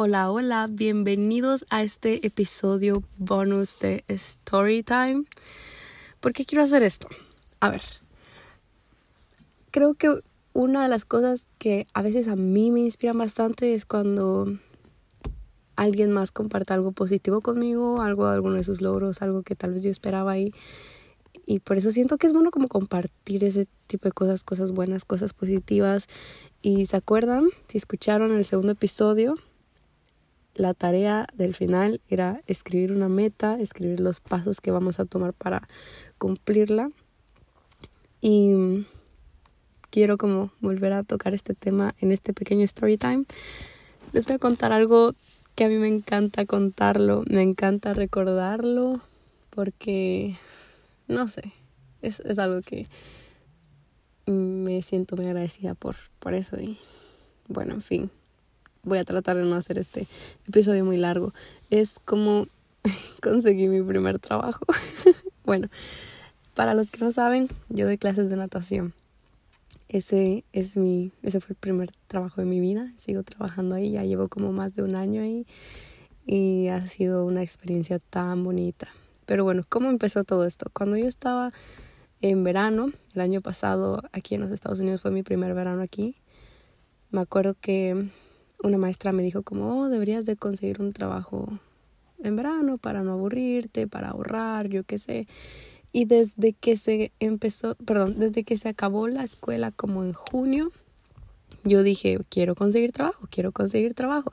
Hola, hola, bienvenidos a este episodio bonus de Storytime. ¿Por qué quiero hacer esto? A ver, creo que una de las cosas que a veces a mí me inspiran bastante es cuando alguien más comparte algo positivo conmigo, algo, alguno de sus logros, algo que tal vez yo esperaba ahí. Y por eso siento que es bueno como compartir ese tipo de cosas, cosas buenas, cosas positivas. Y se acuerdan, si escucharon el segundo episodio, la tarea del final era escribir una meta, escribir los pasos que vamos a tomar para cumplirla. Y quiero como volver a tocar este tema en este pequeño story time. Les voy a contar algo que a mí me encanta contarlo, me encanta recordarlo porque, no sé, es, es algo que me siento muy agradecida por, por eso y bueno, en fin, voy a tratar de no hacer este episodio muy largo. Es como conseguí mi primer trabajo. bueno, para los que no saben, yo doy clases de natación. Ese es mi ese fue el primer trabajo de mi vida. Sigo trabajando ahí, ya llevo como más de un año ahí y ha sido una experiencia tan bonita. Pero bueno, ¿cómo empezó todo esto? Cuando yo estaba en verano, el año pasado aquí en los Estados Unidos fue mi primer verano aquí. Me acuerdo que una maestra me dijo como, oh, deberías de conseguir un trabajo en verano para no aburrirte, para ahorrar, yo qué sé. Y desde que se empezó, perdón, desde que se acabó la escuela como en junio, yo dije, quiero conseguir trabajo, quiero conseguir trabajo.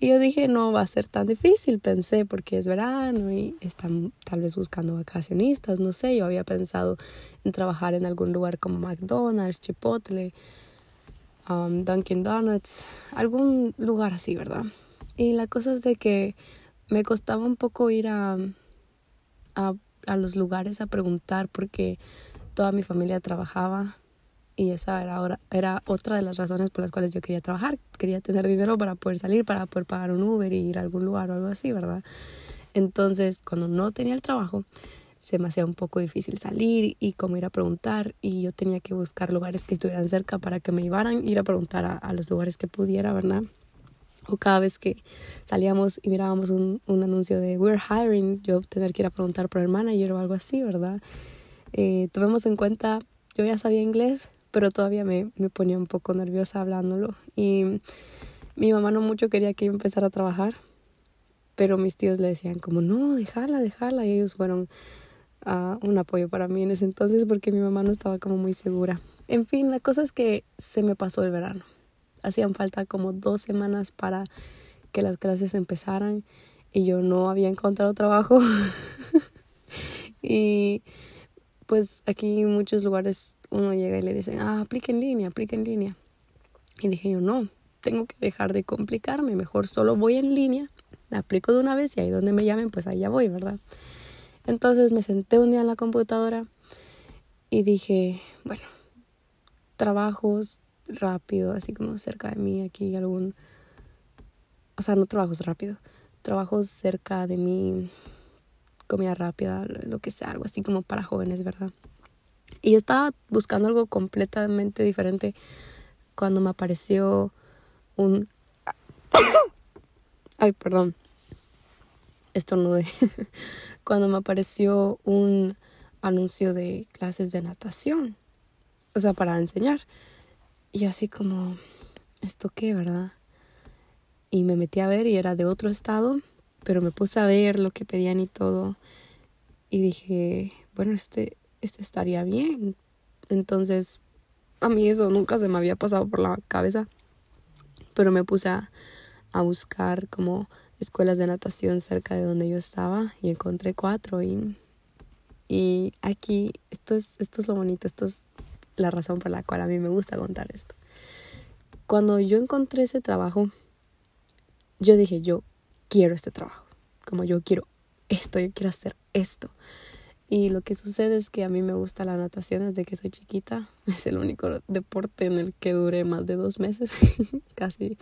Y yo dije, no va a ser tan difícil, pensé, porque es verano y están tal vez buscando vacacionistas, no sé, yo había pensado en trabajar en algún lugar como McDonald's, Chipotle, um, Dunkin' Donuts, algún lugar así, ¿verdad? Y la cosa es de que me costaba un poco ir a, a, a los lugares a preguntar porque toda mi familia trabajaba y esa era, ahora, era otra de las razones por las cuales yo quería trabajar. Quería tener dinero para poder salir, para poder pagar un Uber y ir a algún lugar o algo así, ¿verdad? Entonces, cuando no tenía el trabajo, se me hacía un poco difícil salir y como ir a preguntar y yo tenía que buscar lugares que estuvieran cerca para que me llevaran, ir a preguntar a, los lugares que pudiera, ¿verdad? O cada vez que salíamos y mirábamos un, un, anuncio de We're hiring, yo tener que ir a preguntar por el manager o algo así, ¿verdad? Eh, tomemos en cuenta, yo ya sabía inglés, pero todavía me, me ponía un poco nerviosa hablándolo y mi mamá no mucho quería que yo empezara a trabajar, pero mis tíos le decían como, no, déjala, déjala, y ellos fueron un apoyo para mí en ese entonces porque mi mamá no estaba como muy segura. En fin, la cosa es que se me pasó el verano. Hacían falta como dos semanas para que las clases empezaran y yo no había encontrado trabajo. y pues aquí en muchos lugares uno llega y le dicen, ah, aplica en línea, aplica en línea. Y dije yo, no, tengo que dejar de complicarme, mejor solo voy en línea, aplico de una vez y ahí donde me llamen, pues allá voy, ¿verdad? Entonces me senté un día en la computadora y dije, bueno, trabajos rápido, así como cerca de mí, aquí algún, o sea, no trabajos rápido, trabajos cerca de mí, comida rápida, lo que sea, algo así como para jóvenes, ¿verdad? Y yo estaba buscando algo completamente diferente cuando me apareció un... Ay, perdón estornudé cuando me apareció un anuncio de clases de natación, o sea, para enseñar. Y así como, ¿esto qué, verdad? Y me metí a ver y era de otro estado, pero me puse a ver lo que pedían y todo. Y dije, bueno, este, este estaría bien. Entonces, a mí eso nunca se me había pasado por la cabeza. Pero me puse a, a buscar como escuelas de natación cerca de donde yo estaba y encontré cuatro y, y aquí esto es, esto es lo bonito, esto es la razón por la cual a mí me gusta contar esto. Cuando yo encontré ese trabajo, yo dije, yo quiero este trabajo, como yo quiero esto, yo quiero hacer esto. Y lo que sucede es que a mí me gusta la natación desde que soy chiquita. Es el único deporte en el que duré más de dos meses, casi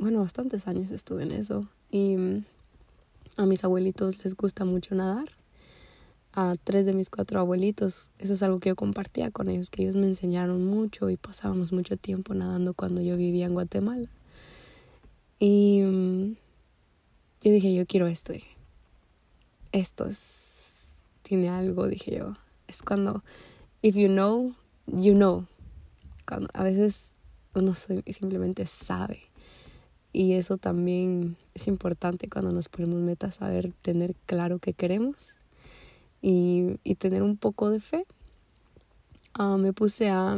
bueno, bastantes años estuve en eso. Y mm, a mis abuelitos les gusta mucho nadar. A tres de mis cuatro abuelitos, eso es algo que yo compartía con ellos, que ellos me enseñaron mucho y pasábamos mucho tiempo nadando cuando yo vivía en Guatemala. Y mm, yo dije, yo quiero esto. Esto es, tiene algo, dije yo. Es cuando, if you know, you know. Cuando a veces uno simplemente sabe. Y eso también es importante cuando nos ponemos metas, saber tener claro qué queremos y, y tener un poco de fe. Ah, me puse a,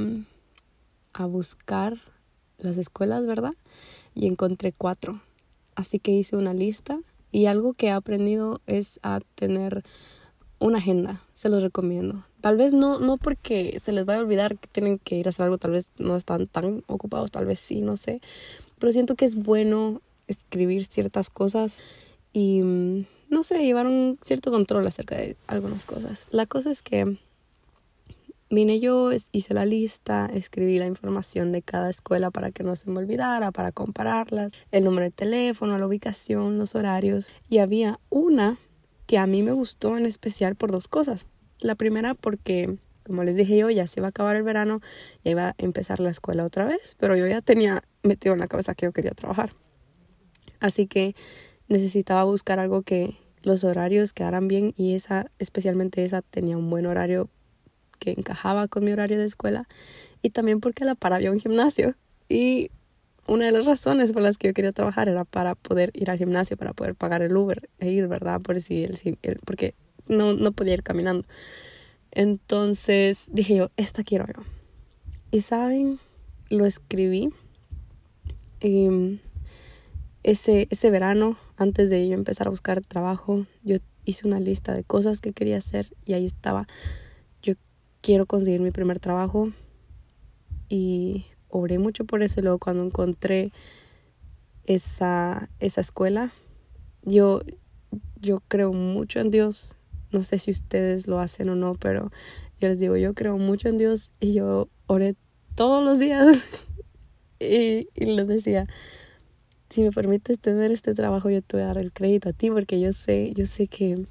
a buscar las escuelas, ¿verdad? Y encontré cuatro. Así que hice una lista y algo que he aprendido es a tener una agenda, se los recomiendo. Tal vez no, no porque se les vaya a olvidar que tienen que ir a hacer algo, tal vez no están tan ocupados, tal vez sí, no sé. Pero siento que es bueno escribir ciertas cosas y, mm, no sé, llevar un cierto control acerca de algunas cosas. La cosa es que Vine yo, hice la lista, escribí la información de cada escuela para que no se me olvidara, para compararlas, el número de teléfono, la ubicación, los horarios. Y había una que a mí me gustó en especial por dos cosas. La primera porque, como les dije yo, ya se iba a acabar el verano, ya iba a empezar la escuela otra vez, pero yo ya tenía metido en la cabeza que yo quería trabajar. Así que necesitaba buscar algo que los horarios quedaran bien y esa, especialmente esa, tenía un buen horario que encajaba con mi horario de escuela y también porque la para había un gimnasio. Y una de las razones por las que yo quería trabajar era para poder ir al gimnasio, para poder pagar el Uber e ir, ¿verdad? Por si el, porque no, no podía ir caminando. Entonces dije yo, esta quiero yo. Y saben, lo escribí em, ese, ese verano, antes de yo empezar a buscar trabajo, yo hice una lista de cosas que quería hacer y ahí estaba. Quiero conseguir mi primer trabajo y oré mucho por eso. Y luego cuando encontré esa, esa escuela, yo, yo creo mucho en Dios. No sé si ustedes lo hacen o no, pero yo les digo, yo creo mucho en Dios y yo oré todos los días y, y les decía, si me permites tener este trabajo, yo te voy a dar el crédito a ti porque yo sé, yo sé que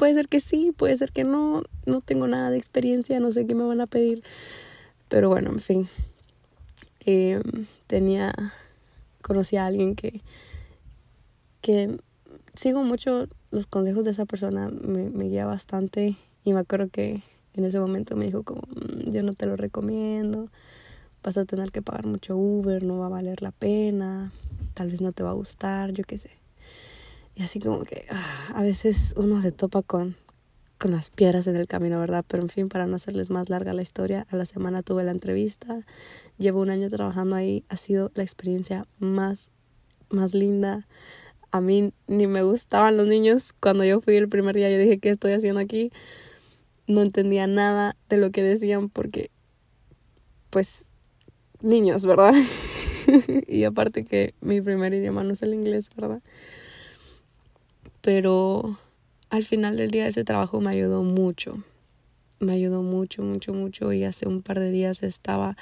Puede ser que sí, puede ser que no, no tengo nada de experiencia, no sé qué me van a pedir. Pero bueno, en fin. Eh, tenía, conocí a alguien que, que sigo mucho los consejos de esa persona, me, me guía bastante y me acuerdo que en ese momento me dijo como, mm, yo no te lo recomiendo, vas a tener que pagar mucho Uber, no va a valer la pena, tal vez no te va a gustar, yo qué sé. Y así como que ah, a veces uno se topa con, con las piedras en el camino, ¿verdad? Pero en fin, para no hacerles más larga la historia, a la semana tuve la entrevista, llevo un año trabajando ahí, ha sido la experiencia más, más linda. A mí ni me gustaban los niños. Cuando yo fui el primer día, yo dije, ¿qué estoy haciendo aquí? No entendía nada de lo que decían porque, pues, niños, ¿verdad? y aparte que mi primer idioma no es el inglés, ¿verdad? pero al final del día ese trabajo me ayudó mucho, me ayudó mucho, mucho, mucho y hace un par de días estaba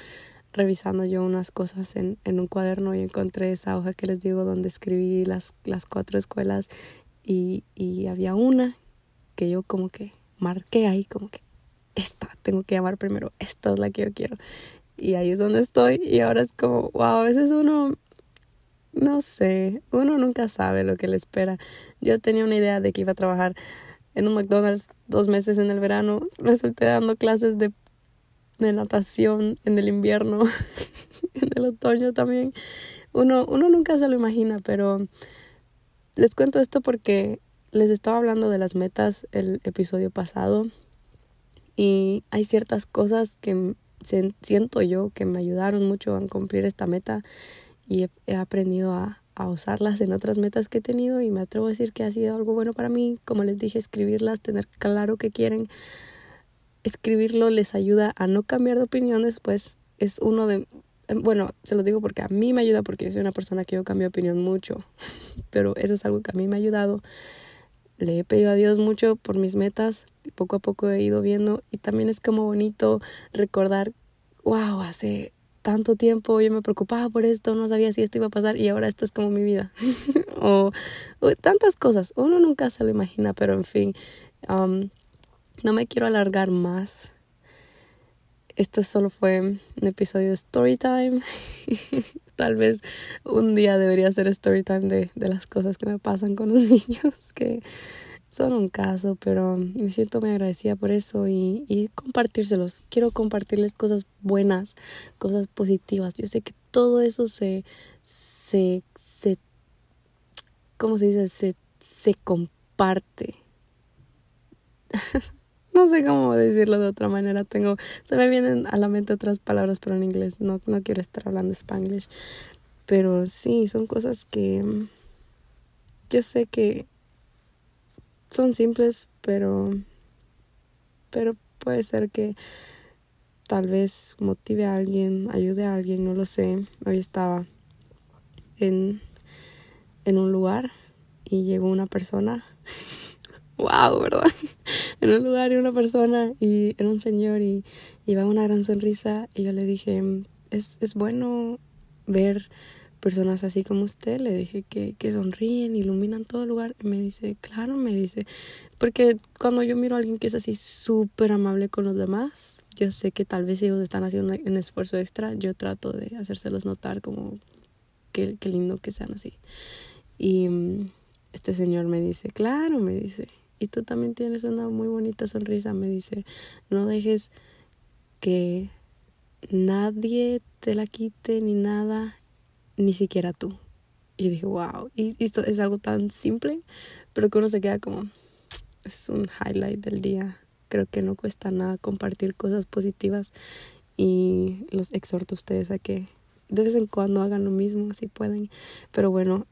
revisando yo unas cosas en, en un cuaderno y encontré esa hoja que les digo donde escribí las, las cuatro escuelas y, y había una que yo como que marqué ahí como que esta tengo que llamar primero, esta es la que yo quiero. Y ahí es donde estoy y ahora es como, wow, a veces uno no sé, uno nunca sabe lo que le espera. Yo tenía una idea de que iba a trabajar en un McDonald's dos meses en el verano. Resulté dando clases de, de natación en el invierno, en el otoño también. Uno, uno nunca se lo imagina, pero les cuento esto porque les estaba hablando de las metas el episodio pasado y hay ciertas cosas que siento yo que me ayudaron mucho a cumplir esta meta y he, aprendido a, a, usarlas en otras metas que he tenido y me atrevo a decir que ha sido algo bueno para mí. Como les dije, escribirlas, tener claro que quieren. Escribirlo les ayuda a no cambiar de opinión después. Es uno de... Bueno, se los digo porque a mí me ayuda porque yo soy una persona que yo cambio de opinión mucho, pero eso es algo que a mí me ha ayudado. Le he pedido a Dios mucho por mis metas y poco a poco he ido viendo y también es como bonito recordar, wow, hace tanto tiempo yo me preocupaba por esto, no sabía si esto iba a pasar y ahora esto es como mi vida. o, tantas cosas, uno nunca se lo imagina, pero en fin, um, no me quiero alargar más. este solo fue un episodio de story time. Tal vez un día debería ser story time de, de las cosas que me pasan con los niños, que son un caso, pero me siento muy agradecida por eso y, y compartírselos. Quiero compartirles cosas buenas, cosas positivas. Yo sé que todo eso se, se, se ¿cómo se dice? Se, se comparte. no sé cómo decirlo de otra manera. Tengo, se me vienen a la mente otras palabras, pero en inglés. No, no quiero estar hablando spanglish. Pero sí, son cosas que yo sé que son simples, pero, pero puede ser que tal vez motive a alguien, ayude a alguien, no lo sé. Hoy estaba en, en un lugar y llegó una persona. wow, ¿verdad? en un lugar y una persona y era un señor y iba una gran sonrisa y yo le dije, es, es bueno ver personas así como usted, le dije que, que sonríen, iluminan todo el lugar. Y me dice, claro, me dice, porque cuando yo miro a alguien que es así súper amable con los demás, yo sé que tal vez ellos están haciendo un esfuerzo extra, yo trato de hacérselos notar como qué, qué lindo que sean así. Y mm, este señor me dice, claro, me dice, y tú también tienes una muy bonita sonrisa, me dice, no dejes que nadie te la quite ni nada ni siquiera tú. Y dije, wow, y esto es algo tan simple, pero que uno se queda como, es un highlight del día. Creo que no cuesta nada compartir cosas positivas y los exhorto a ustedes a que de vez en cuando hagan lo mismo si pueden. Pero bueno,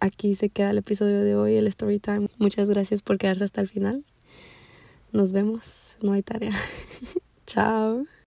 aquí se queda el episodio de hoy, el story time. Muchas gracias por quedarse hasta el final. Nos vemos, no hay tarea. Chao.